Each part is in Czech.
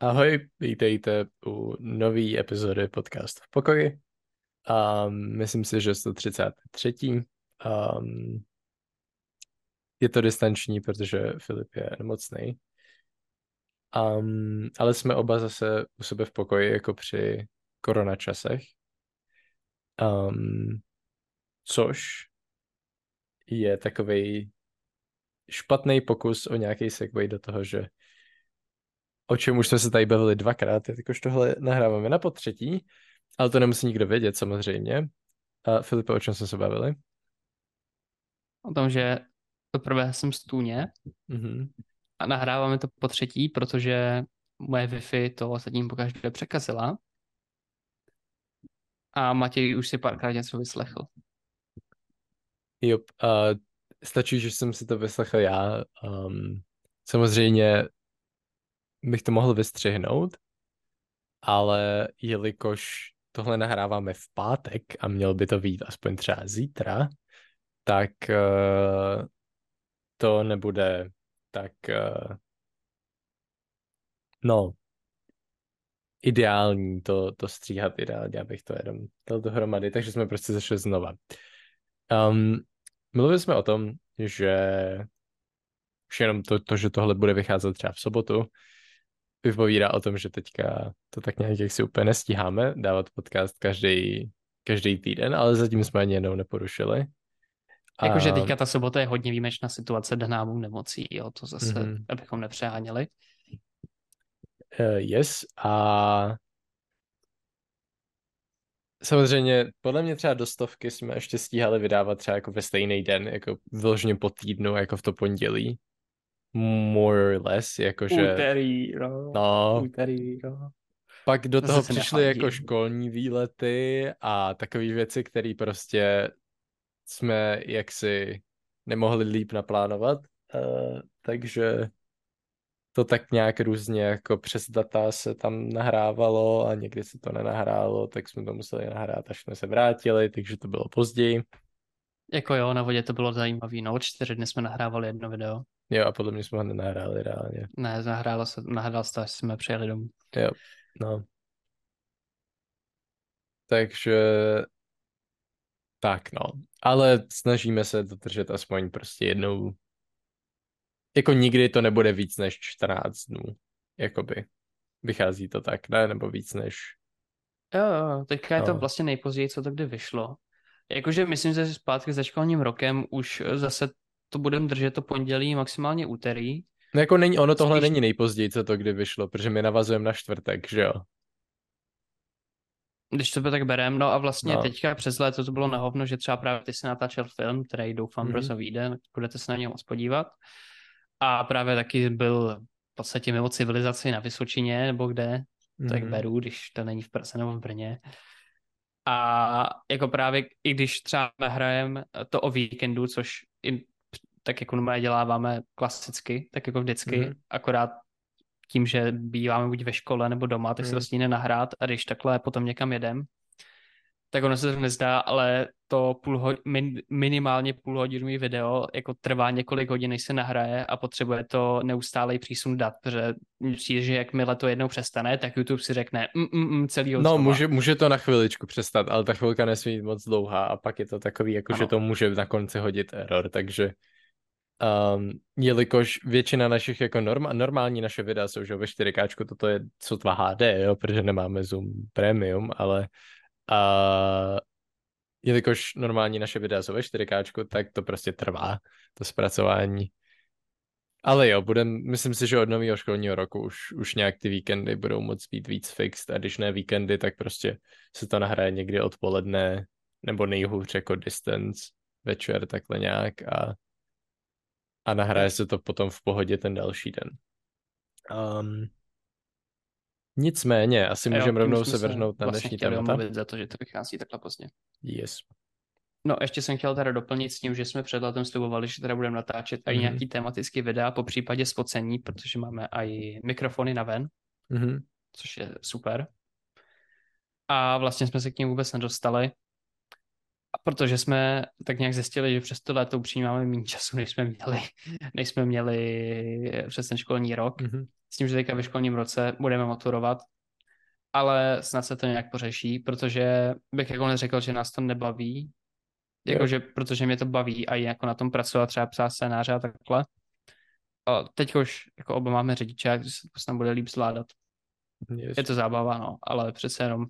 Ahoj, vítejte u nové epizody podcastu v pokoji. Um, myslím si, že 133. Um, je to distanční, protože Filip je nemocný. Um, ale jsme oba zase u sebe v pokoji, jako při koronačasech. Um, což je takový špatný pokus o nějaký segway do toho, že o čem už jsme se tady bavili dvakrát, jakož tohle nahráváme na potřetí, ale to nemusí nikdo vědět samozřejmě. A Filipe, o čem jsme se bavili? O tom, že poprvé jsem stůně mm-hmm. a nahráváme to po třetí, protože moje Wi-Fi to zatím pokaždé překazila. A Matěj už si párkrát něco vyslechl. Jo, a stačí, že jsem si to vyslechl já. Um, samozřejmě bych to mohl vystřihnout, ale jelikož tohle nahráváme v pátek a měl by to být aspoň třeba zítra, tak uh, to nebude tak uh, no ideální to, to stříhat ideálně, abych to jenom dal dohromady, takže jsme prostě zašli znova. Um, mluvili jsme o tom, že už jenom to, to, že tohle bude vycházet třeba v sobotu, vypovídá o tom, že teďka to tak nějak jak si úplně nestíháme dávat podcast každý, každý týden, ale zatím jsme ani jednou neporušili. Jakože teďka ta sobota je hodně výjimečná situace danámů nemocí, jo, to zase, mm-hmm. abychom nepřeháněli. Uh, yes, a samozřejmě podle mě třeba do stovky jsme ještě stíhali vydávat třeba jako ve stejný den, jako vyloženě po týdnu, jako v to pondělí more or less, jakože... Úterý, no. no. Úterý, no. Pak do toho přišly jako školní výlety a takové věci, které prostě jsme jaksi nemohli líp naplánovat, uh, takže to tak nějak různě jako přes data se tam nahrávalo a někdy se to nenahrálo, tak jsme to museli nahrát, až jsme se vrátili, takže to bylo později. Jako jo, na vodě to bylo zajímavé, no, čtyři dny jsme nahrávali jedno video. Jo, a podle mě jsme ho nenahráli reálně. Ne, nahrálo se, nahrál se to, až jsme přijeli domů. Jo, no. Takže tak no, ale snažíme se dodržet aspoň prostě jednou, jako nikdy to nebude víc než 14 dnů, jakoby. Vychází to tak, ne? Nebo víc než... Jo, jo, teďka no. je to no. vlastně nejpozději, co to kdy vyšlo. Jakože myslím, že zpátky za školním rokem už zase to budeme držet to pondělí, maximálně úterý. No jako není, ono tohle Spíš... není nejpozději, co to kdy vyšlo, protože my navazujeme na čtvrtek, že jo? Když to by tak berem, no a vlastně no. teďka přes léto to bylo nahovno, že třeba právě ty si natáčel film, který doufám, mm-hmm. brzo vyjde, budete se na něj moc podívat. A právě taky byl v podstatě mimo civilizaci na Vysočině, nebo kde, mm-hmm. tak beru, když to není v Praze nebo v Brně. A jako právě, i když třeba hrajeme to o víkendu, což i tak jako normálně děláváme klasicky, tak jako vždycky, mm. akorát tím, že býváme buď ve škole nebo doma, tak mm. se to stihne nahrát a když takhle potom někam jedem, tak ono se to nezdá, ale to půl ho- min- minimálně půlhodinový video jako trvá několik hodin, než se nahraje a potřebuje to neustálej přísun dat, protože přijde, že jakmile to jednou přestane, tak YouTube si řekne mm, mm, mm, celý No, může, může to na chviličku přestat, ale ta chvilka nesmí být moc dlouhá a pak je to takový, jako ano. že to může na konci hodit error, takže Um, jelikož většina našich jako norma, normální naše videa jsou že ve 4K, toto je sotva HD, jo, protože nemáme Zoom Premium, ale uh, jelikož normální naše videa jsou ve 4K, tak to prostě trvá, to zpracování. Ale jo, budem, myslím si, že od nového školního roku už, už nějak ty víkendy budou moc být víc fixed a když ne víkendy, tak prostě se to nahraje někdy odpoledne nebo nejhůř jako distance večer takhle nějak a a nahraje se to potom v pohodě ten další den. Um, nicméně, asi můžeme rovnou se vrhnout na vlastně dnešní témata. za to, že to vychází takhle pozdě. Yes. No, ještě jsem chtěl teda doplnit s tím, že jsme před letem slibovali, že teda budeme natáčet mm-hmm. i nějaký tematický videa, po případě spocení, protože máme i mikrofony na ven, mm-hmm. což je super. A vlastně jsme se k ním vůbec nedostali, protože jsme tak nějak zjistili, že přes to léto upřímně máme méně času, než jsme měli, než jsme měli přes ten školní rok. Mm-hmm. s tím, že teďka ve školním roce budeme maturovat, ale snad se to nějak pořeší, protože bych jako neřekl, že nás to nebaví, jakože, protože mě to baví a jako na tom pracovat, třeba psát scénáře a takhle. A teď už jako oba máme řidiče, takže se to snad bude líp zvládat. Yes. Je to zábava, no, ale přece jenom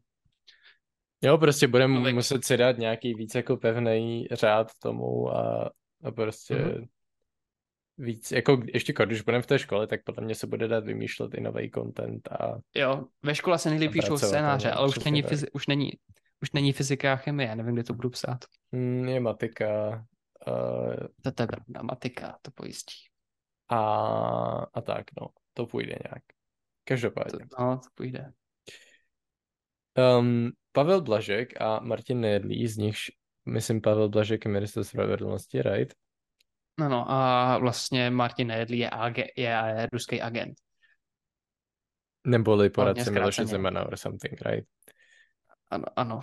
Jo, prostě budeme muset si dát nějaký víc jako pevný řád tomu a, a prostě mm-hmm. víc, jako ještě když budeme v té škole, tak podle mě se bude dát vymýšlet i nový content a... Jo, ve škole se nejlíp píšou scénáře, ale už není, fyzi- už není, už není fyzika a chemie, nevím, kde to budu psát. Mm, je matika. Uh... To, pravda, matika, to pojistí. A, a tak, no, to půjde nějak. Každopádně. To, no, to půjde. Um, Pavel Blažek a Martin Nedlí, z nichž, myslím, Pavel Blažek je minister spravedlnosti, right? No, no, a vlastně Martin Nedlí je, ag- je, je ruský agent. Neboli poradce Miloše Zemana or something, right? Ano, ano.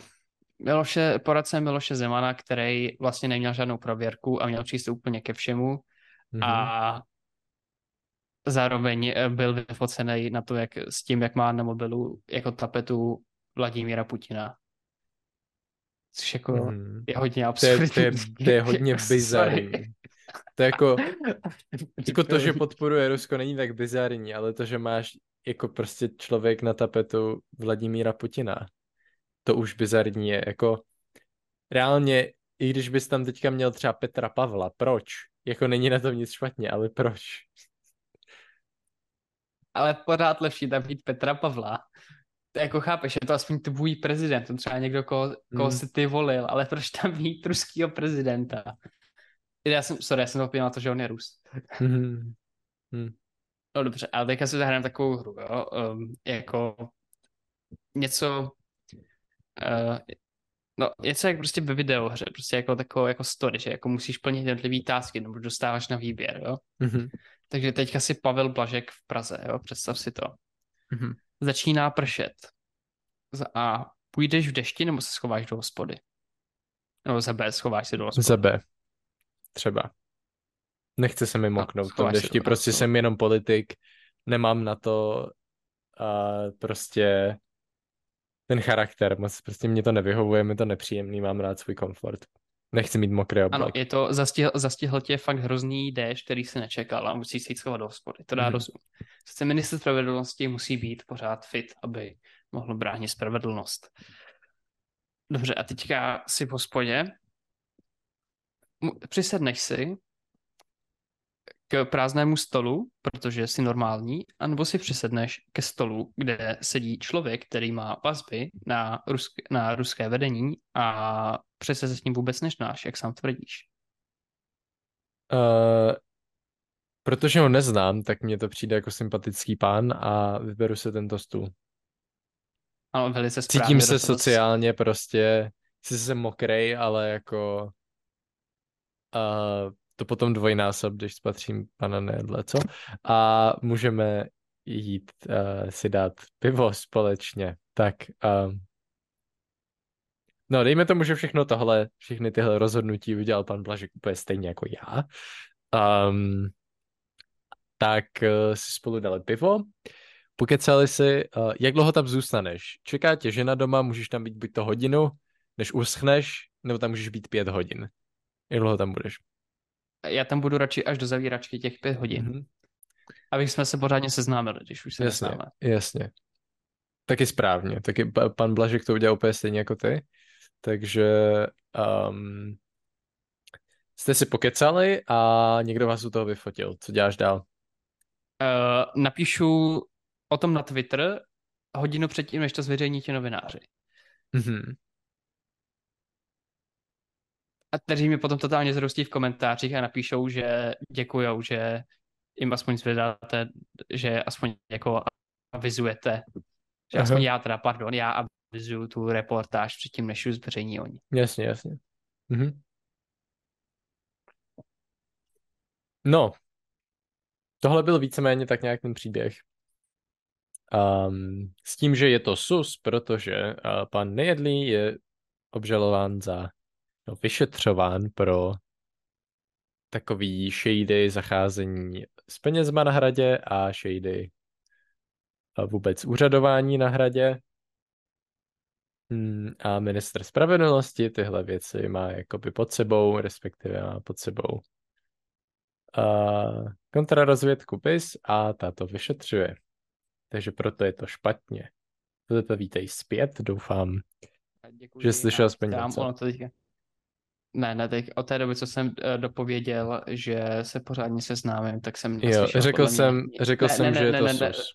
Miloše, poradce Miloše Zemana, který vlastně neměl žádnou prověrku a měl přístup úplně ke všemu mm-hmm. a zároveň byl vyfocený na to, jak s tím, jak má na mobilu jako tapetu Vladimíra Putina. Což jako mm. je hodně absurdní. To je, to je, to je hodně bizarní. To je jako, jako to, že podporuje Rusko, není tak bizarní, ale to, že máš jako prostě člověk na tapetu Vladimíra Putina, to už bizarní je. Jako reálně, i když bys tam teďka měl třeba Petra Pavla, proč? Jako není na tom nic špatně, ale proč? Ale pořád lepší tam mít Petra Pavla, jako chápeš, je to aspoň tvůj prezident, to třeba někdo, koho, koho hmm. si ty volil, ale proč tam mít ruskýho prezidenta? Já jsem, sorry, já jsem zapomněl na to, že on je Rus. Hmm. Hmm. No dobře, ale teďka si zahrajeme takovou hru, jo? Um, jako něco, uh, no něco jak prostě ve videohře, prostě jako takovou jako story, že jako musíš plnit jednotlivý tásky, nebo dostáváš na výběr, jo? Mm-hmm. Takže teďka si Pavel Blažek v Praze, jo? Představ si to. Mm-hmm začíná pršet a půjdeš v dešti nebo se schováš do hospody? Nebo za B schováš se do hospody? Za B. Třeba. Nechce se mi moknout v tom dešti, prostě no. jsem jenom politik, nemám na to a prostě ten charakter, moc prostě mě to nevyhovuje, mi to nepříjemný, mám rád svůj komfort. Nechci mít mokré oblek. Ano, je to, zastihl, zastihl tě fakt hrozný déšť, který se nečekal a musí se jít schovat do hospody. To dá mm. rozum. Sice minister spravedlnosti musí být pořád fit, aby mohl bránit spravedlnost. Dobře, a teďka si v hospodě přisedneš si k prázdnému stolu, protože jsi normální, anebo si přisedneš ke stolu, kde sedí člověk, který má vazby na, rusk, na ruské vedení a přece se s ním vůbec nežnáš, jak sám tvrdíš. Uh, protože ho neznám, tak mně to přijde jako sympatický pán a vyberu se tento stůl. Ano, velice správně. Cítím se sociálně prostě, jsi se mokrej, ale jako uh, to potom dvojnásob, když spatřím pana Nedle, co? A můžeme jít uh, si dát pivo společně. Tak um, no dejme tomu, že všechno tohle, všechny tyhle rozhodnutí udělal pan Blažek úplně stejně jako já. Um, tak uh, si spolu dali pivo, pokecali si, uh, jak dlouho tam zůstaneš. Čeká tě žena doma, můžeš tam být buď to hodinu, než uschneš, nebo tam můžeš být pět hodin. Jak dlouho tam budeš? Já tam budu radši až do zavíračky těch pět hodin. Mm-hmm. Abych jsme se pořádně seznámili, když už se jasně, neznáme. Jasně. Taky správně. Taky pan Blažek to udělal úplně stejně jako ty. Takže um, jste si pokecali a někdo vás u toho vyfotil. Co děláš dál? Uh, napíšu o tom na Twitter hodinu předtím, než to zveřejní ti novináři. Mm-hmm a kteří mi potom totálně zrostí v komentářích a napíšou, že děkujou, že jim aspoň zvedáte, že aspoň jako avizujete, že Aha. aspoň já teda, pardon, já avizuju tu reportáž předtím, než už zveřejní oni. Jasně, jasně. Mhm. No, tohle byl víceméně tak nějak ten příběh. Um, s tím, že je to sus, protože uh, pan Nejedlý je obžalován za no, vyšetřován pro takový shady zacházení s penězma na hradě a shady vůbec úřadování na hradě. Hmm, a minister spravedlnosti tyhle věci má jakoby pod sebou, respektive má pod sebou uh, kontrarozvědku PIS a ta to vyšetřuje. Takže proto je to špatně. To vítej zpět, doufám, Děkuji, že slyšel aspoň něco. Ono to teďka... Ne, ne, teď od té doby, co jsem uh, dopověděl, že se pořádně seznámím, tak jsem Jo, řekl jsem, mě... řekl ne, jsem, ne, že ne, je to ne, ne, sus.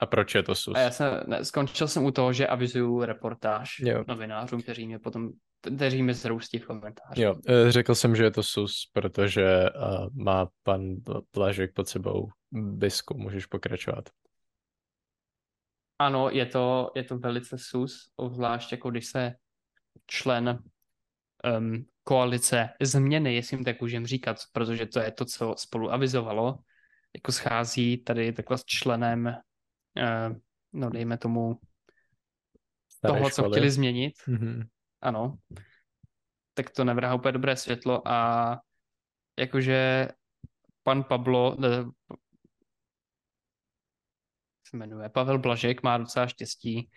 A proč je to sus? A já jsem, ne, skončil jsem u toho, že avizuju reportáž jo. novinářům, kteří mě potom kteří mi zroustí v komentářích. Jo, eh, řekl jsem, že je to sus, protože uh, má pan Blažek pod sebou bisku, můžeš pokračovat. Ano, je to, je to velice sus, zvlášť jako když se člen um, koalice změny, jestli jim tak můžeme říkat, protože to je to, co spolu avizovalo, jako schází tady takhle s členem, uh, no dejme tomu, Staré toho, školy. co chtěli změnit. Mm-hmm. Ano. Tak to nevrhá úplně dobré světlo a jakože pan Pablo, se jmenuje. Pavel Blažek má docela štěstí,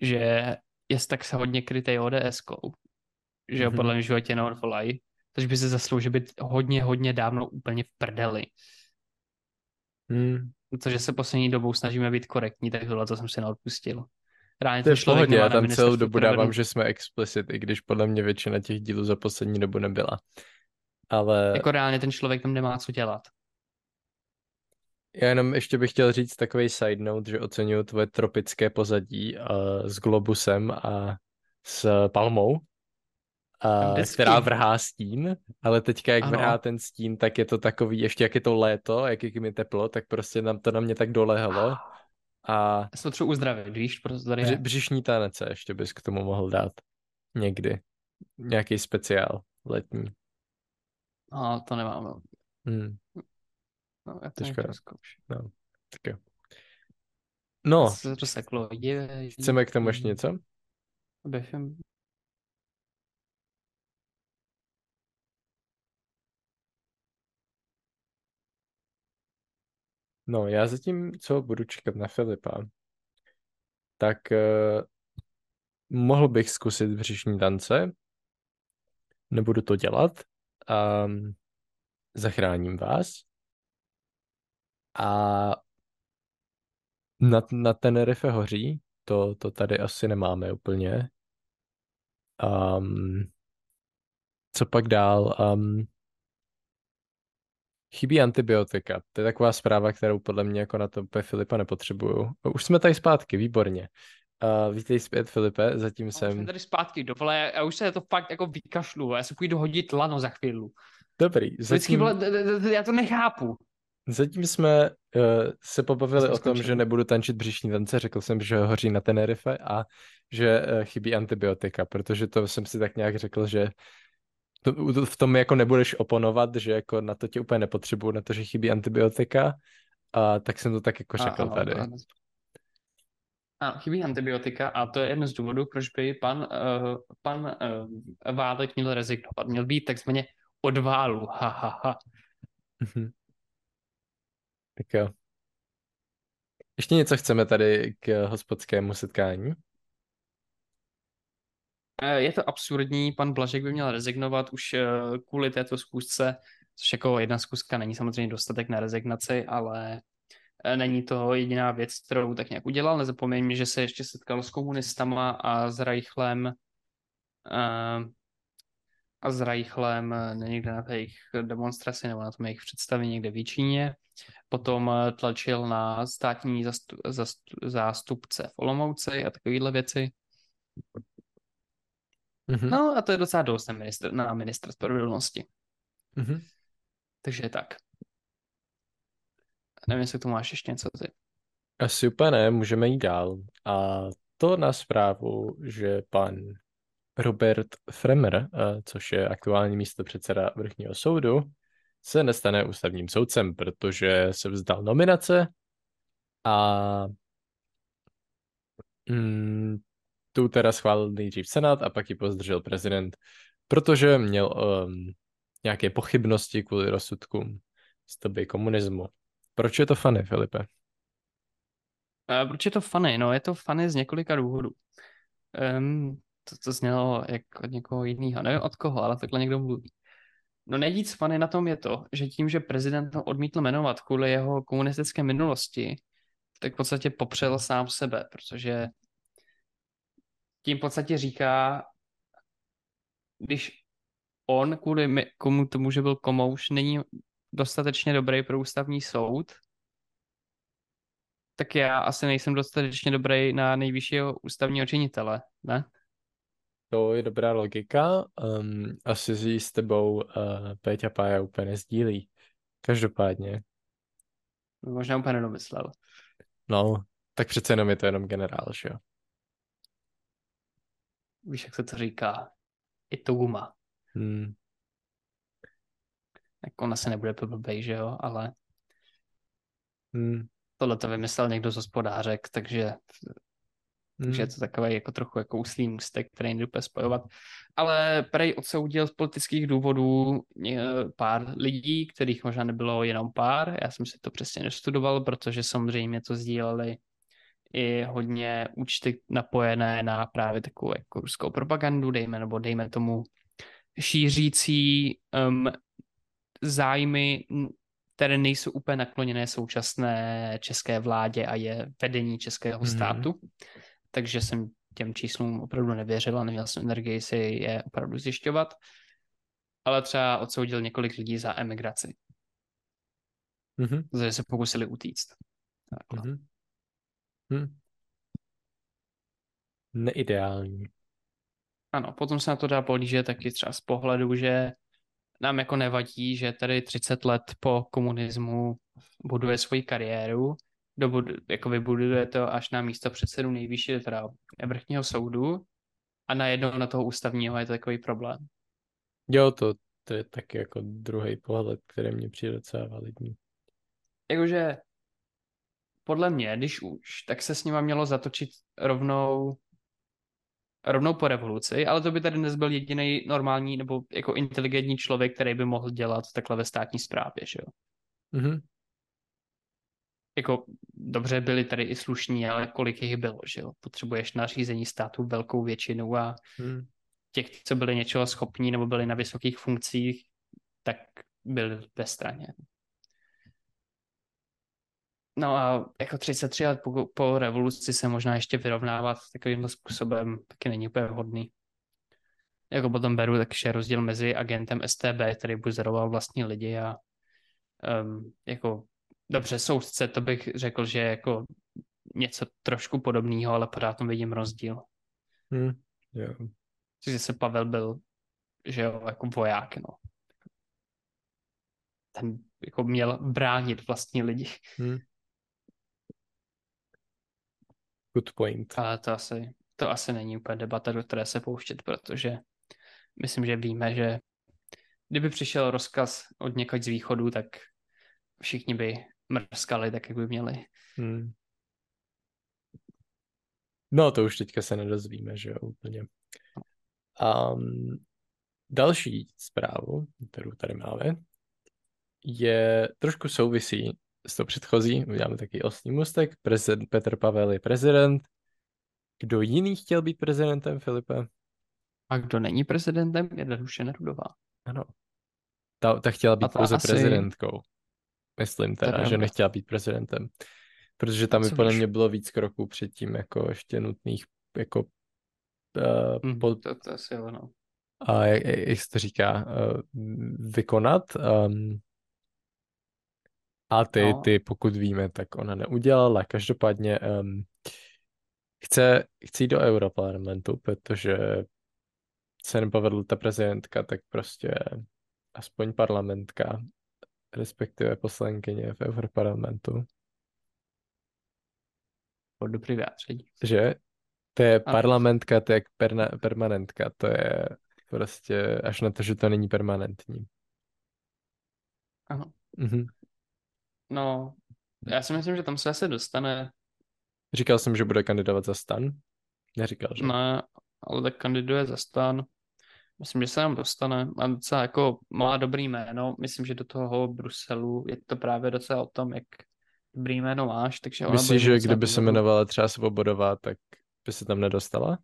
že je tak se hodně krytej ODS-kou, že ho mm-hmm. podle mě v životě neodvolají, takže by se zasloužil být hodně, hodně dávno úplně v prdeli. Mm. Protože se poslední dobou snažíme být korektní, tak tohle to jsem si neodpustil. Reálně to je v pohodě, já tam celou dobu dávám, že jsme explicit, i když podle mě většina těch dílů za poslední dobu nebyla. Ale... Jako reálně ten člověk tam nemá co dělat. Já jenom ještě bych chtěl říct takový side note, že oceňuju tvoje tropické pozadí uh, s globusem a s palmou, uh, která vrhá stín, ale teďka jak ano. vrhá ten stín, tak je to takový, ještě jak je to léto, jak je mi teplo, tak prostě nám to na mě tak dolehlo. A... Já se třeba uzdravit, víš, prostě tady je. Břišní tanece ještě bys k tomu mohl dát. Někdy. Nějaký speciál letní. A to nemám. No. Hmm. No, já to No, tak jo. No. Rozseklo. Je, Chceme k tomu ještě něco? Během. No, já zatím, co budu čekat na Filipa, tak uh, mohl bych zkusit břišní tance. Nebudu to dělat. Um, zachráním vás. A na, na Tenerife hoří, to, to tady asi nemáme úplně. Um, co pak dál? Um, chybí antibiotika. To je taková zpráva, kterou podle mě jako na to úplně Filipa nepotřebuju. Už jsme tady zpátky, výborně. Uh, vítej zpět, Filipe, zatím no, jsem... Jsme tady zpátky, dovole, já už se to fakt jako vykašlu, já se půjdu hodit lano za chvíli. Dobrý. Zatím... Vždycky, já to nechápu. Zatím jsme uh, se pobavili o tom, že nebudu tančit břišní tance. Řekl jsem, že hoří na Tenerife a že uh, chybí antibiotika, protože to jsem si tak nějak řekl, že to, v tom jako nebudeš oponovat, že jako na to tě úplně nepotřebuju, na to, že chybí antibiotika, a tak jsem to tak jako řekl a, tady. Ano. Ano, chybí antibiotika a to je jeden z důvodů, proč by pan, uh, pan uh, Válek měl rezignovat. Měl být takzvaně od válu. Ha, ha, ha. Mhm. Tak jo. Ještě něco chceme tady k hospodskému setkání? Eh, je to absurdní, pan Blažek by měl rezignovat už eh, kvůli této zkusce, což jako jedna zkuska není samozřejmě dostatek na rezignaci, ale eh, není to jediná věc, kterou tak nějak udělal. Nezapomeň, že se ještě setkal s komunistama a s Reichlem a s Reichlem někde na jejich demonstraci nebo na tom jejich představení někde v Číně. Potom tlačil na státní zastu, zastu, zástupce v Olomouci a takovéhle věci. Mm-hmm. No a to je docela dost na ministr, na ministr spravedlnosti. Mm-hmm. Takže tak. Nevím, jestli k tomu máš ještě něco ty. Asi úplně ne, můžeme jít dál. A to na zprávu, že pan Robert Fremer, eh, což je aktuální místo předseda vrchního soudu, se nestane ústavním soudcem, protože se vzdal nominace a mm, tu teda schválil nejdřív Senát a pak ji pozdržel prezident, protože měl um, nějaké pochybnosti kvůli rozsudkům z doby komunismu. Proč je to fany, Filipe? A proč je to funny? No, je to funny z několika důvodů. Um, to, to znělo jak od někoho jiného. Nevím od koho, ale takhle někdo mluví. No nejvíc funny na tom je to, že tím, že prezident ho odmítl jmenovat kvůli jeho komunistické minulosti, tak v podstatě popřel sám sebe, protože tím v podstatě říká, když on kvůli komu tomu, že byl komouš, není dostatečně dobrý pro ústavní soud, tak já asi nejsem dostatečně dobrý na nejvyššího ústavního činitele, ne? To je dobrá logika. Um, asi si s tebou uh, Péťa Pája úplně nezdílí. Každopádně. Možná úplně nedomyslel. No, tak přece jenom je to jenom generál, že jo? Víš, jak se to říká? I to guma. Hmm. Tak ona se nebude blbej, že jo, ale hmm. tohle to vymyslel někdo z hospodářek, takže takže je hmm. to takový jako trochu jako úslý můstek, který nejde úplně spojovat. Ale Prej odsoudil z politických důvodů eh, pár lidí, kterých možná nebylo jenom pár. Já jsem si to přesně nestudoval, protože samozřejmě to sdíleli i hodně účty napojené na právě takovou jako ruskou propagandu, dejme, nebo dejme tomu šířící um, zájmy, které nejsou úplně nakloněné současné české vládě a je vedení českého mm-hmm. státu takže jsem těm číslům opravdu nevěřil a neměl jsem energii si je opravdu zjišťovat. Ale třeba odsoudil několik lidí za emigraci. Mm-hmm. Že se pokusili utíct. Mm-hmm. Hm. Neideální. Ano, potom se na to dá polížet taky třeba z pohledu, že nám jako nevadí, že tady 30 let po komunismu buduje svoji kariéru dobud, jako vybuduje to až na místo předsedu nejvyššího teda vrchního soudu a najednou na toho ústavního je to takový problém. Jo, to, to je taky jako druhý pohled, který mě přijde docela validní. Jakože podle mě, když už, tak se s nima mělo zatočit rovnou rovnou po revoluci, ale to by tady dnes byl jediný normální nebo jako inteligentní člověk, který by mohl dělat takhle ve státní správě, že jo? Mm-hmm jako dobře byli tady i slušní, ale kolik jich bylo, že jo? Potřebuješ na řízení státu velkou většinu a hmm. těch, co byli něčeho schopní nebo byli na vysokých funkcích, tak byli ve straně. No a jako 33 let po, po revoluci se možná ještě vyrovnávat takovýmhle způsobem taky není úplně vhodný. Jako potom beru takže rozdíl mezi agentem STB, který buzeroval vlastní lidi a um, jako Dobře, soudce, to bych řekl, že jako něco trošku podobného, ale pořád tam vidím rozdíl. Hmm, jo. Že se Pavel byl, že jo, jako voják, no. Ten jako měl bránit vlastní lidi. Hmm. Good point. Ale to asi, to asi není úplně debata, do které se pouštět, protože myslím, že víme, že kdyby přišel rozkaz od někoho z východu, tak všichni by mrskali tak, jak by měli. Hmm. No, to už teďka se nedozvíme, že jo, úplně. Um, další zprávu, kterou tady máme, je trošku souvisí s tou předchozí, uděláme taky osní mustek, prezident Petr Pavel je prezident. Kdo jiný chtěl být prezidentem, Filipe? A kdo není prezidentem, je Danuše Nerudová. Ano. Ta, ta chtěla být pouze asi... prezidentkou. Myslím teda, teda že nechtěla být prezidentem. Protože tam by podle mě bylo víc kroků předtím, jako ještě nutných, jako uh, mm, pod... to, to asi ono. A jak, jak se to říká, uh, vykonat. Um, a ty, no. ty, pokud víme, tak ona neudělala. Každopádně um, chce, chce jít do Europarlamentu, protože se nepovedl ta prezidentka, tak prostě aspoň parlamentka respektive poslankyně v Europarlamentu. O dobrý vyjádření. Že? To je ano. parlamentka, to je perna, permanentka, to je prostě až na to, že to není permanentní. Ano. Mhm. No, já si myslím, že tam se asi dostane. Říkal jsem, že bude kandidovat za stan? Neříkal, že? Ne, ale tak kandiduje za stan. Myslím, že se nám dostane. Má docela jako, má dobrý jméno. Myslím, že do toho Bruselu je to právě docela o tom, jak dobrý jméno máš, takže ona Myslíš, že kdyby se jmenovala třeba Svobodová, tak by se tam nedostala?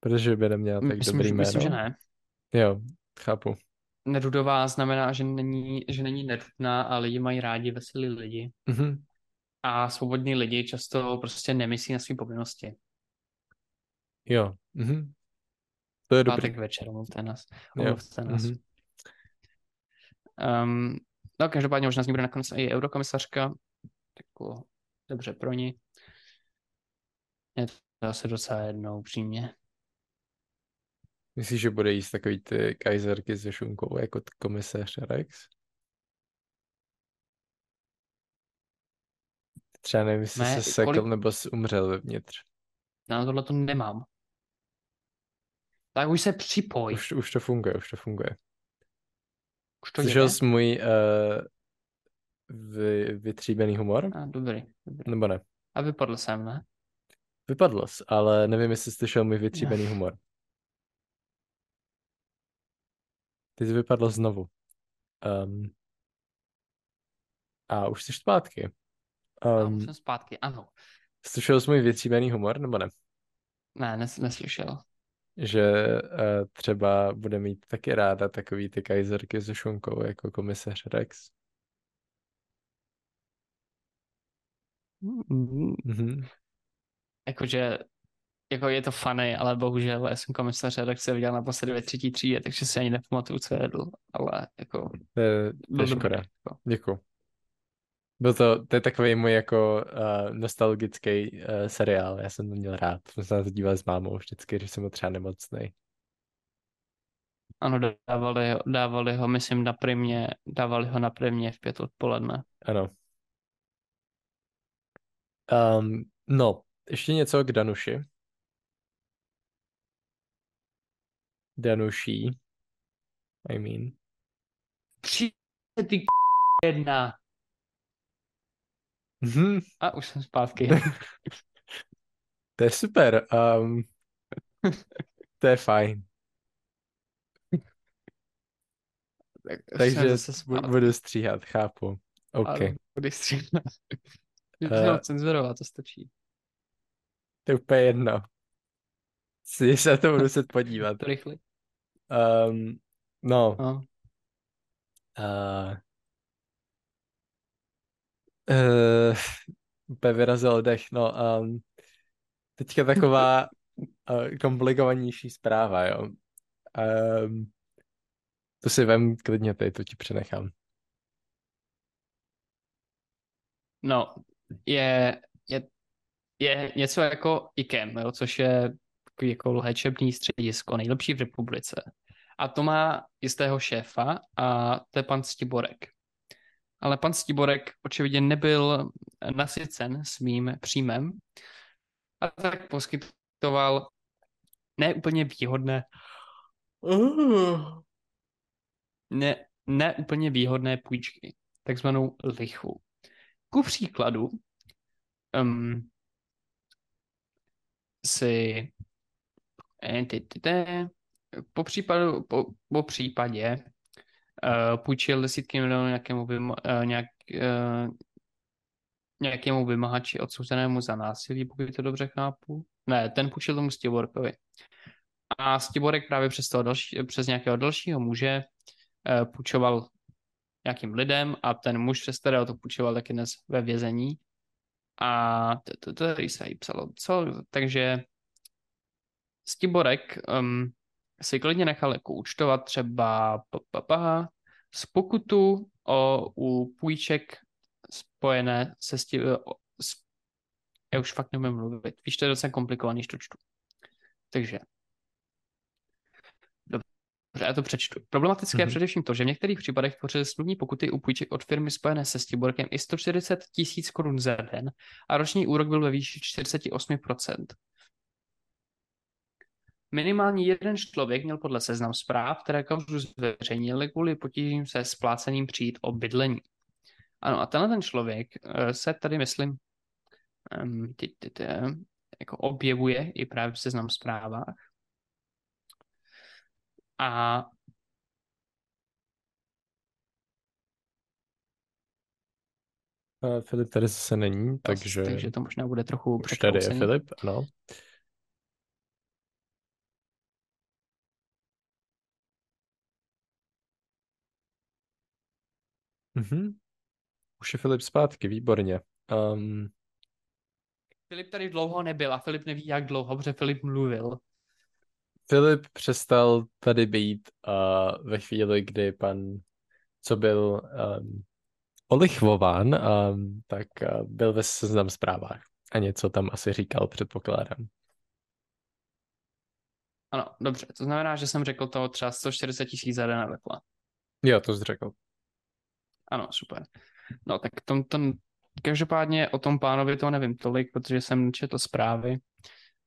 Protože by neměla tak myslím, dobrý že, jméno. Myslím, že ne. Jo, chápu. Nedudová znamená, že není, že není nedudná a lidi mají rádi veselý lidi. Mm-hmm. A svobodní lidi často prostě nemyslí na své povinnosti. Jo. Mm-hmm. To je Pátek dobrý. večer, omluvte nás. Omluvte nás. Mm-hmm. Um, no, každopádně možná z ní bude nakonec i eurokomisařka. Tak dobře pro ní. Je to asi docela jedno, upřímně. Myslíš, že bude jíst takový ty kajzerky se šunkou jako komisař Rex? Třeba nevím, jestli ne, se sekl kolik... nebo jsi umřel vevnitř. Já na tohle to nemám. Tak už se připoj. Už, už to funguje, už to funguje. Už to Slyšel jsi můj uh, vy, vytříbený humor? A, dobrý, dobrý. Nebo ne? A vypadl jsem, ne? Vypadl jsi, ale nevím, jestli jsi slyšel můj vytříbený humor. Ty jsi vypadl znovu. Um, a už jsi zpátky. Um, a už jsem zpátky, ano. Slyšel jsi můj vytříbený humor, nebo ne? Ne, nes, neslyšel že uh, třeba bude mít taky ráda takový ty kajzerky se šunkou jako komisař Rex. Mm-hmm. Jakože jako je to funny, ale bohužel já jsem komisař se viděl naposledy ve třetí třídě, takže si ani nepamatuju, co jedl, ale jako... To je, to je škoda. Jako. Děkuji. Byl to, to je takový můj jako uh, nostalgický uh, seriál, já jsem to měl rád. Jsme se na to dívali s mámou vždycky, když jsem byl třeba nemocný. Ano, dávali ho, dávali ho, myslím, na primě, dávali ho na primě v pět odpoledne. Ano. Um, no, ještě něco k Danuši. Danuší. I mean. Přijde ty jedna. Mm-hmm. A už jsem zpátky. to je super. Um, to je fajn. Tak Takže budu stříhat, chápu. OK. Budeš stříhat. Uh, cenzurovat, to stačí. To je úplně jedno. Si se to budu se podívat. Rychle. Um, no. no. Uh, Uh, úplně vyrazil dech, no. Um, teďka taková uh, komplikovanější zpráva, jo. Um, to si vem klidně tady, to ti přenechám. No, je, je, je něco jako IKEM, jo, což je takový jako léčebný středisko, nejlepší v republice. A to má jistého šéfa a to je pan Stiborek ale pan Stiborek očividně nebyl nasycen svým příjmem a tak poskytoval neúplně výhodné ne, ne úplně výhodné půjčky, takzvanou lichu. Ku příkladu um, si po, případu, po, po případě uh, půjčil desítky milionů nějakému, vyma, uh, nějak, uh, nějakému vymahači odsouzenému za násilí, pokud to dobře chápu. Ne, ten půjčil tomu Stiborkovi. A Stiborek právě přes, toho další, přes nějakého dalšího muže uh, půjčoval nějakým lidem a ten muž, přes kterého to půjčoval, taky dnes ve vězení. A to tady se jí psalo. Co? Takže Stiborek um, si klidně nechal jako účtovat třeba pa, pa, pa, z pokutu o, u půjček spojené se s tím, s, já už fakt nemůžu mluvit, víš, to je docela komplikovaný, když to čtu. Takže, dobře, já to přečtu. Problematické mm-hmm. je mhm. především to, že v některých případech tvořily smluvní pokuty u půjček od firmy spojené se Stiborkem i 140 tisíc korun za den a roční úrok byl ve výši 48%. Minimálně jeden člověk měl podle seznam zpráv, které kauzu zveřejnili kvůli potížím se splácením přijít o bydlení. Ano, a tenhle ten člověk eh, se tady, myslím, ty, ty, ty, jako objevuje i právě v seznam zprávách. A Uh, Filip tady zase není, takže... Takže to možná bude trochu Už tady je Filip, ano. Mhm. Už je Filip zpátky, výborně. Um... Filip tady dlouho nebyl a Filip neví, jak dlouho, protože Filip mluvil. Filip přestal tady být uh, ve chvíli, kdy pan, co byl um, olichvován, um, tak uh, byl ve seznam zprávách a něco tam asi říkal, předpokládám. Ano, dobře, to znamená, že jsem řekl to třeba 140 tisíc za den na Jo, to jsi řekl. Ano, super. No tak tom, tom, každopádně o tom pánovi to nevím tolik, protože jsem četl zprávy.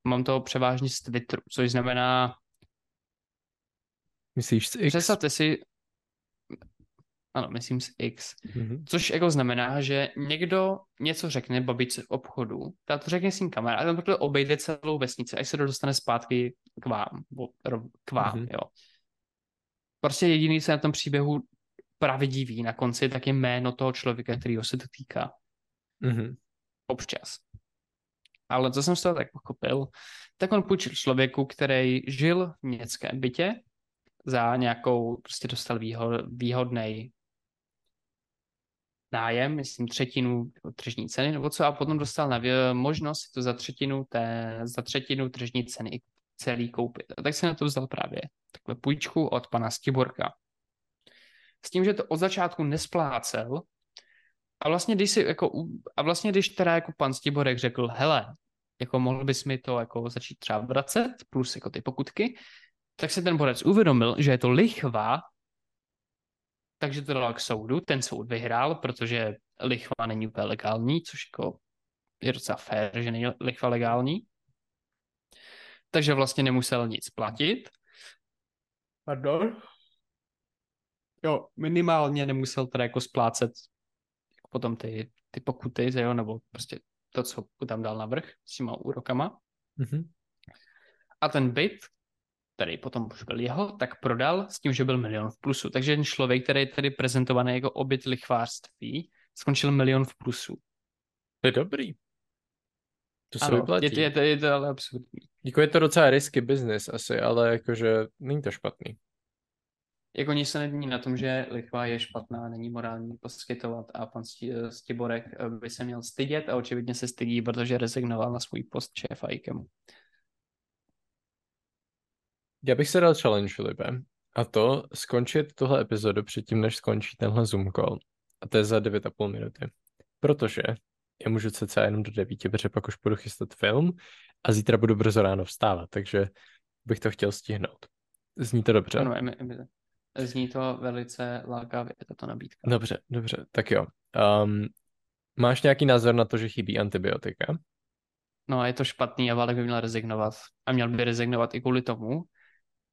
Mám to převážně z Twitteru, což znamená... Myslíš z X? Představte si... Ano, myslím z X. Mm-hmm. Což jako znamená, že někdo něco řekne babičce v obchodu, ta to řekne svým ten protože obejde celou vesnici, až se to dostane zpátky k vám. K vám, mm-hmm. jo. Prostě jediný se na tom příběhu pravdivý na konci, tak je jméno toho člověka, kterýho se to týká. Mm-hmm. Občas. Ale co jsem z toho tak pochopil, tak on půjčil člověku, který žil v městském bytě za nějakou, prostě dostal výhod, výhodný nájem, myslím třetinu tržní ceny nebo co, a potom dostal na možnost to za třetinu, té, za třetinu tržní ceny celý koupit. A tak se na to vzal právě takhle půjčku od pana Stiborka s tím, že to od začátku nesplácel a vlastně když si jako, a vlastně když teda jako pan Stiborek řekl, hele, jako mohl bys mi to jako začít třeba vracet, plus jako ty pokutky, tak se ten borec uvědomil, že je to lichva, takže to dal k soudu, ten soud vyhrál, protože lichva není úplně legální, což jako je docela fér, že není lichva legální. Takže vlastně nemusel nic platit. Pardon? Jo, minimálně nemusel teda jako splácet jako potom ty, ty pokuty, jo, nebo prostě to, co tam dal na vrch s těma úrokama. Mm-hmm. A ten byt, který potom už byl jeho, tak prodal s tím, že byl milion v plusu. Takže ten člověk, který je tady prezentovaný jako obyt lichvářství, skončil milion v plusu. To je dobrý. To se ano, vyplatí. Je to, je, to, je to ale absurdní. Jako je to docela risky business asi, ale jakože není to špatný jako nic se nemění na tom, že lichva je špatná, není morální poskytovat a pan Stiborek eh, by se měl stydět a očividně se stydí, protože rezignoval na svůj post šéfa IKEMu. Já bych se dal challenge, Filipe. A to skončit tuhle epizodu předtím, než skončí tenhle Zoom call. A to je za 9,5 minuty. Protože já můžu cca jenom do 9, protože pak už budu chystat film a zítra budu brzo ráno vstávat, takže bych to chtěl stihnout. Zní to dobře? Ano, Zní to velice lákavě, tato nabídka. Dobře, dobře, tak jo. Um, máš nějaký názor na to, že chybí antibiotika? No a je to špatný a Válek by měl rezignovat. A měl by rezignovat i kvůli tomu,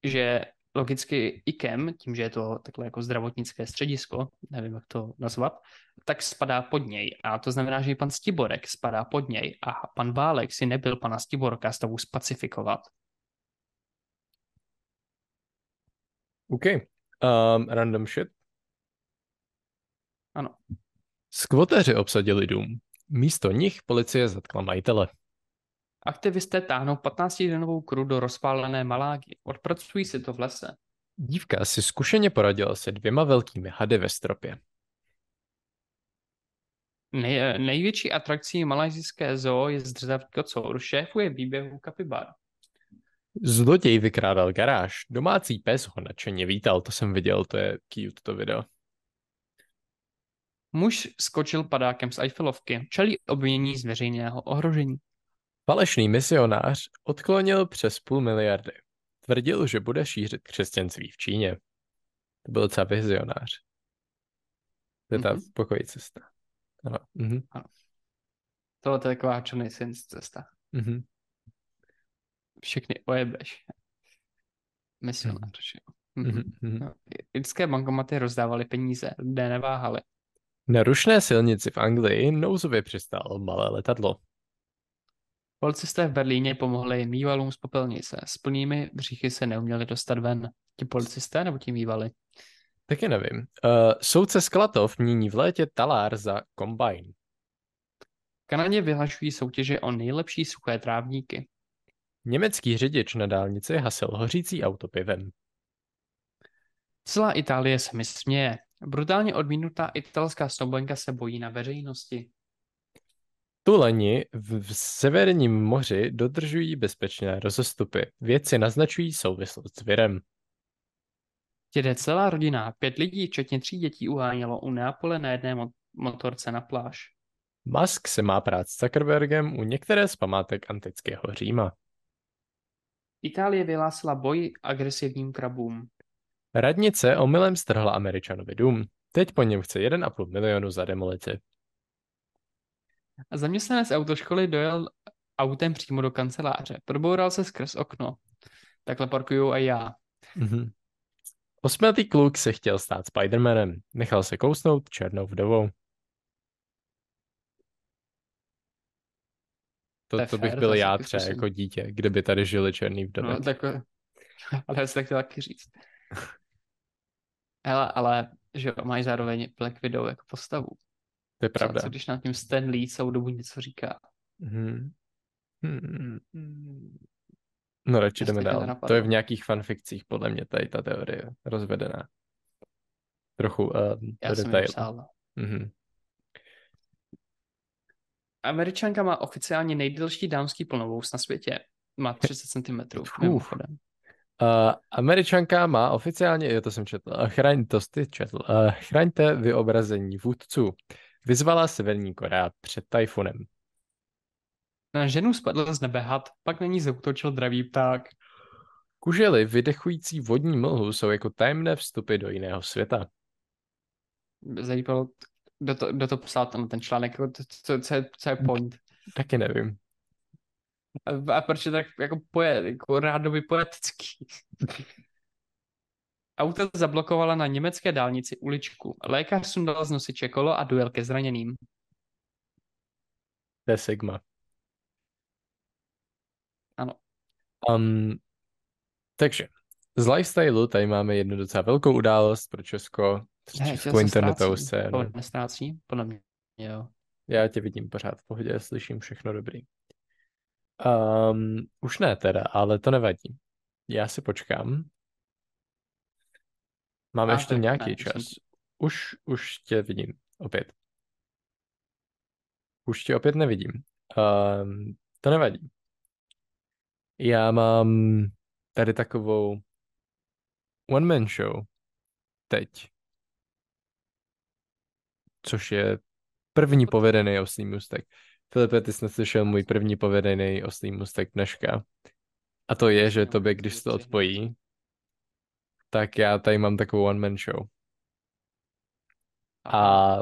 že logicky IKEM, tím, že je to takhle jako zdravotnické středisko, nevím, jak to nazvat, tak spadá pod něj. A to znamená, že i pan Stiborek spadá pod něj a pan Válek si nebyl pana Stiborka stavu spacifikovat. OK. Um, random shit. Ano. Skvotéři obsadili dům. Místo nich policie zatkla majitele. Aktivisté táhnou 15-denovou kru do rozpálené malágy. Odpracují si to v lese. Dívka si zkušeně poradila se dvěma velkými hady ve stropě. Nej, největší atrakcí malajzijské zoo je zdrzavý kocour. Šéfuje výběhu kapibar. Zloděj vykrádal garáž. Domácí pes ho nadšeně vítal, to jsem viděl, to je cute to video. Muž skočil padákem z Eiffelovky, čelí obvinění z veřejného ohrožení. Falešný misionář odklonil přes půl miliardy. Tvrdil, že bude šířit křesťanství v Číně. To byl docela vizionář. To je ta mm-hmm. pokojí cesta. Ano. Mm-hmm. ano. To je taková Johnny Sins cesta. Mm-hmm všechny ojebeš. Misionář, mm. mm-hmm. no, Irské bankomaty rozdávaly peníze, lidé neváhali. Na rušné silnici v Anglii nouzově přistálo malé letadlo. Policisté v Berlíně pomohli mývalům z popelnice. S plnými břichy se neuměli dostat ven. Ti policisté nebo ti mývali? Taky nevím. Uh, soudce Sklatov mění v létě talár za kombajn. Kanadě vyhlašují soutěže o nejlepší suché trávníky. Německý řidič na dálnici hasil hořící auto pivem. Celá Itálie se mi směje. Brutálně odmínutá italská snoubenka se bojí na veřejnosti. Tuleni v, v severním moři dodržují bezpečné rozostupy. Vědci naznačují souvislost s virem. Jede celá rodina, pět lidí, včetně tří dětí, uhánělo u Neapole na jedné motorce na pláž. Musk se má prát s Zuckerbergem u některé z památek antického Říma. Itálie vyhlásila boj agresivním krabům. Radnice omylem strhla Američanovi dům. Teď po něm chce 1,5 milionu za demolici. Zaměstnanec autoškoly dojel autem přímo do kanceláře. Proboural se skrz okno. Takhle parkuju i já. Mm-hmm. Osmletý kluk se chtěl stát Spidermanem. Nechal se kousnout černou vdovou. To, to, to bych byl já třeba jako dítě, kde by tady žili černý vdovy. No, tak, ale já tak chtěl taky říct. Hele, ale že máš zároveň Black Widow jako postavu. To je pravda. Co, co když na tím Stan Lee celou dobu něco říká? Hmm. No radši jdeme dál. To je v nějakých fanfikcích podle mě tady ta teorie rozvedená. Trochu uh, Já jsem psal. Mm-hmm. Američanka má oficiálně nejdelší dámský plnovous na světě. Má 30 cm. Uh, Američanka má oficiálně, jo, to jsem četl, uh, chraň, to jsi četl, uh, chraňte vyobrazení vůdců. Vyzvala Severní Korea před tajfunem. Na ženu spadl z nebe had, pak na ní zautočil dravý pták. Kužely vydechující vodní mlhu jsou jako tajemné vstupy do jiného světa. Zajímalo, kdo to, kdo to psal ten, ten článek, co, co, co, je, co je point? Taky nevím. A, a proč je tak jako, poet, jako rádoby poetický? Auto zablokovala na německé dálnici uličku. Lékař sundal z nosiče kolo a dojel ke zraněným. To je Sigma. Ano. Um, takže z lifestylu tady máme jednu docela velkou událost pro Česko, českou internetovou scénu. Nestrácí? Podle mě, jo. Já tě vidím pořád v pohodě, slyším všechno dobrý. Um, už ne teda, ale to nevadí. Já si počkám. Máme ještě nějaký ne, čas. Jsem... Už, už tě vidím opět. Už tě opět nevidím. Um, to nevadí. Já mám tady takovou one man show teď. Což je první povedený oslý mustek. Filipe, ty jsi neslyšel můj první povedený oslý mustek dneška. A to je, že tobě, když se to odpojí, tak já tady mám takovou one man show. A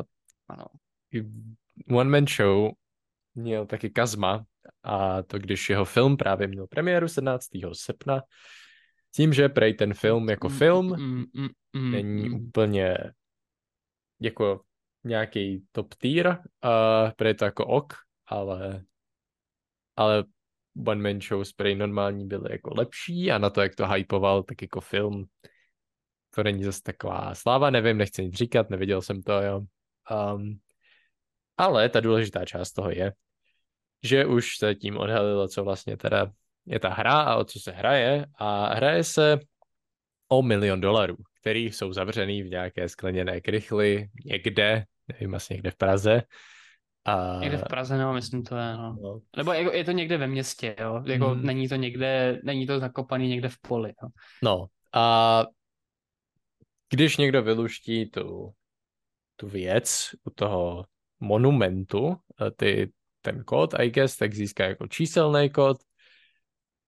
one man show měl taky Kazma, a to když jeho film právě měl premiéru 17. srpna, tím, že prej ten film jako mm, film mm, mm, mm, není mm. úplně jako nějaký top tier, uh, prej to jako ok, ale ale One Man Show prej normální byly jako lepší a na to, jak to hypoval, tak jako film to není zase taková sláva, nevím, nechci nic říkat, neviděl jsem to, jo. Um, ale ta důležitá část toho je, že už se tím odhalilo, co vlastně teda je ta hra a o co se hraje a hraje se o milion dolarů, který jsou zavřený v nějaké skleněné krychli někde, nevím, asi někde v Praze. A... Někde v Praze, no, myslím to je, no. no. Nebo jako, je to někde ve městě, jo, jako hmm. není to někde, není to zakopaný někde v poli, jo. No, a když někdo vyluští tu, tu věc u toho monumentu, ty ten kód, I guess, tak získá jako číselný kód,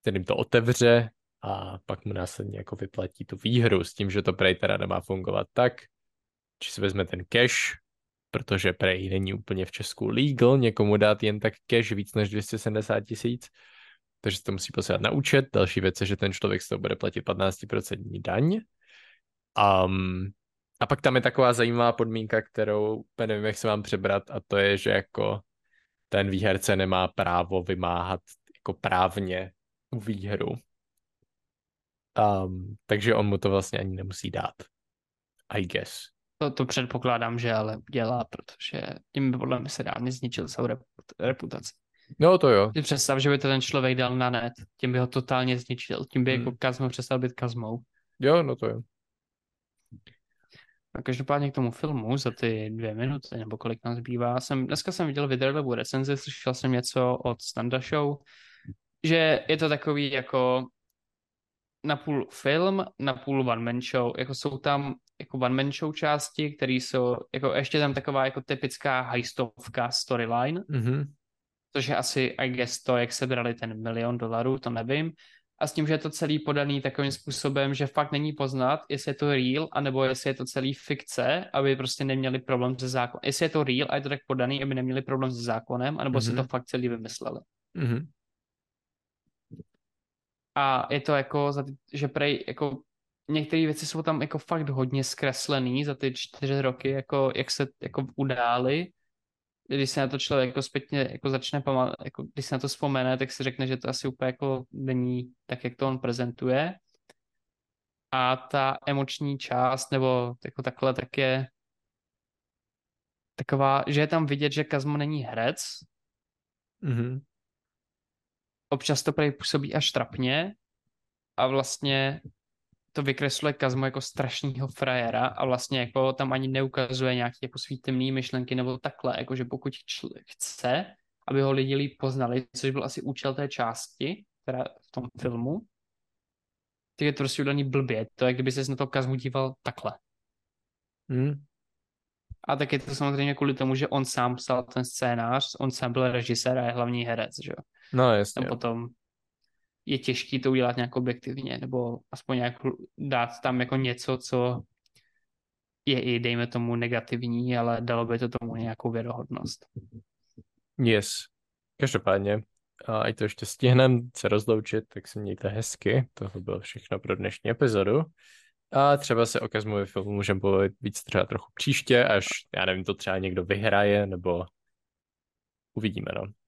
kterým to otevře a pak mu následně jako vyplatí tu výhru s tím, že to Prej teda nemá fungovat tak, či si vezme ten cash, protože Prej není úplně v Česku legal někomu dát jen tak cash víc než 270 tisíc, takže se to musí posílat na účet. Další věc je, že ten člověk z toho bude platit 15% daň. Um, a pak tam je taková zajímavá podmínka, kterou nevím, jak se vám přebrat, a to je, že jako ten výherce nemá právo vymáhat jako právně výhru. Um, takže on mu to vlastně ani nemusí dát. I guess. To, to předpokládám, že ale dělá, protože tím by podle mě se dávně zničil svou reputaci. No to jo. Ty představ, že by to ten člověk dal na net, tím by ho totálně zničil, tím by jako hmm. jako Kazmo přestal být Kazmou. Jo, no to jo. A každopádně k tomu filmu za ty dvě minuty, nebo kolik nám zbývá, jsem, dneska jsem viděl Vidrlevou recenzi, slyšel jsem něco od Standa Show, že je to takový jako napůl film, napůl one man show, jako jsou tam jako one man show části, které jsou, jako ještě tam taková jako typická hajstovka storyline, mm-hmm. což je asi, I guess to, jak se brali ten milion dolarů, to nevím, a s tím, že je to celý podaný takovým způsobem, že fakt není poznat, jestli je to real, anebo jestli je to celý fikce, aby prostě neměli problém se zákonem. Jestli je to real a je to tak podaný, aby neměli problém se zákonem, anebo mm-hmm. si to mhm. fakt celý vymysleli. Mm-hmm. A je to jako, za ty, že prej, jako některé věci jsou tam jako fakt hodně zkreslený za ty čtyři roky, jako jak se jako udály když se na to člověk jako zpětně jako začne pamatovat, jako když se na to vzpomene, tak si řekne, že to asi úplně jako není tak, jak to on prezentuje. A ta emoční část, nebo jako takhle, tak je taková, že je tam vidět, že Kazmo není herec. Mm-hmm. Občas to prej působí až trapně a vlastně to vykresluje Kazmo jako strašného frajera a vlastně jako tam ani neukazuje nějaké jako svý temné myšlenky nebo takhle, jako že pokud čl- chce, aby ho lidi líp poznali, což byl asi účel té části, která v tom filmu, tak je to prostě udaný blbě. To je, kdyby se na to Kazmu díval takhle. Hmm. A tak je to samozřejmě kvůli tomu, že on sám psal ten scénář, on sám byl režisér a je hlavní herec, že jo. No jasně. A potom je těžké to udělat nějak objektivně, nebo aspoň nějak dát tam jako něco, co je i, dejme tomu, negativní, ale dalo by to tomu nějakou věrohodnost. Yes. Každopádně, a ať to ještě stihneme se rozloučit, tak se mějte hezky. Tohle bylo všechno pro dnešní epizodu. A třeba se o Kazmově filmu můžeme povědět víc třeba trochu příště, až, já nevím, to třeba někdo vyhraje, nebo uvidíme, no.